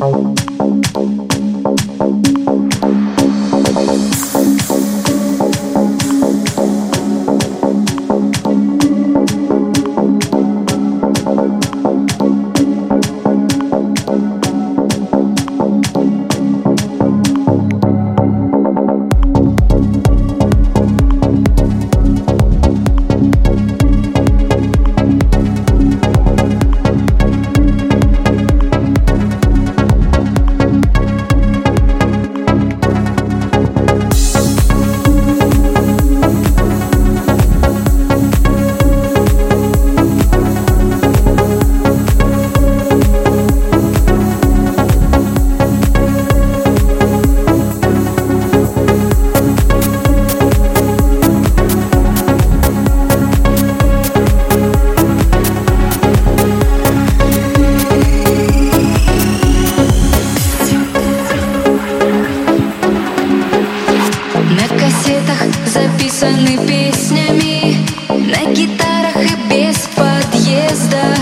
Bye. кассетах, записаны песнями. На гитарах и без подъездах.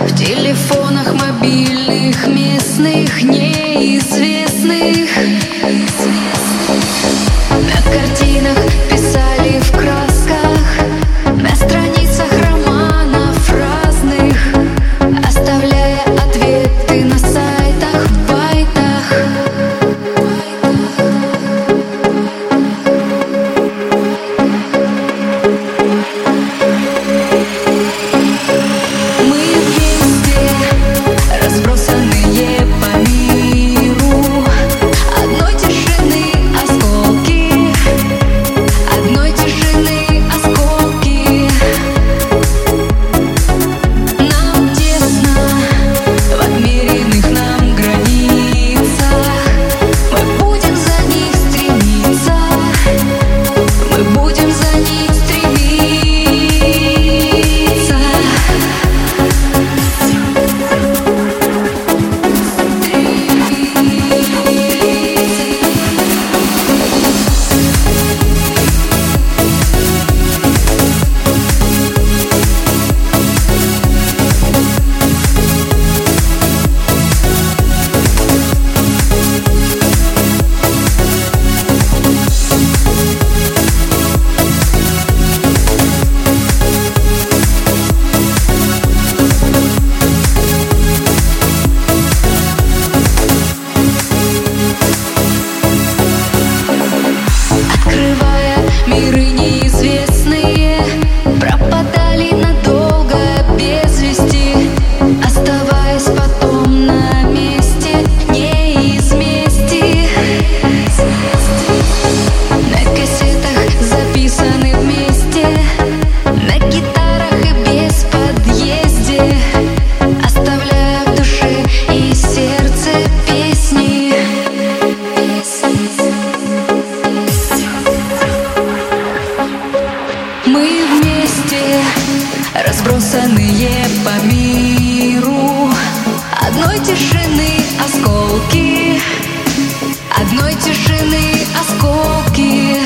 В телефонах мобильных местных неизвестных Неизвестных. вместе Разбросанные по миру. Одной тишины осколки Одной тишины осколки.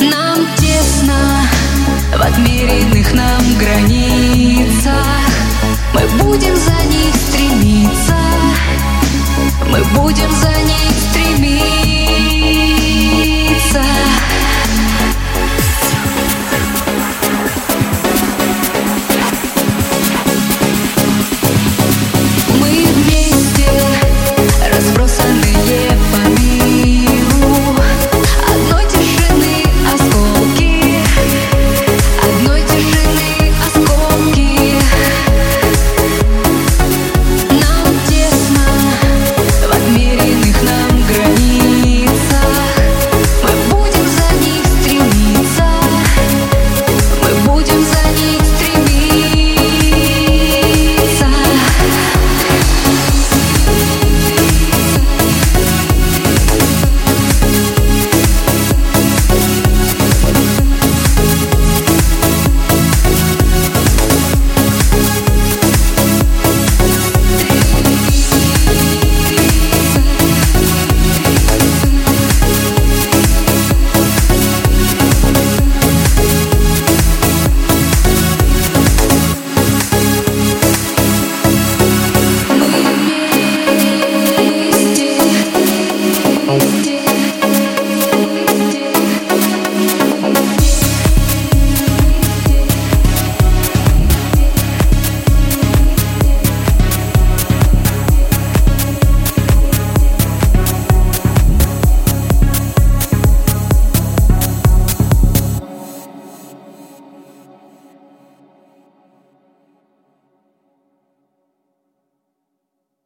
Нам тесно в отмеренных нам границах. Мы будем за ним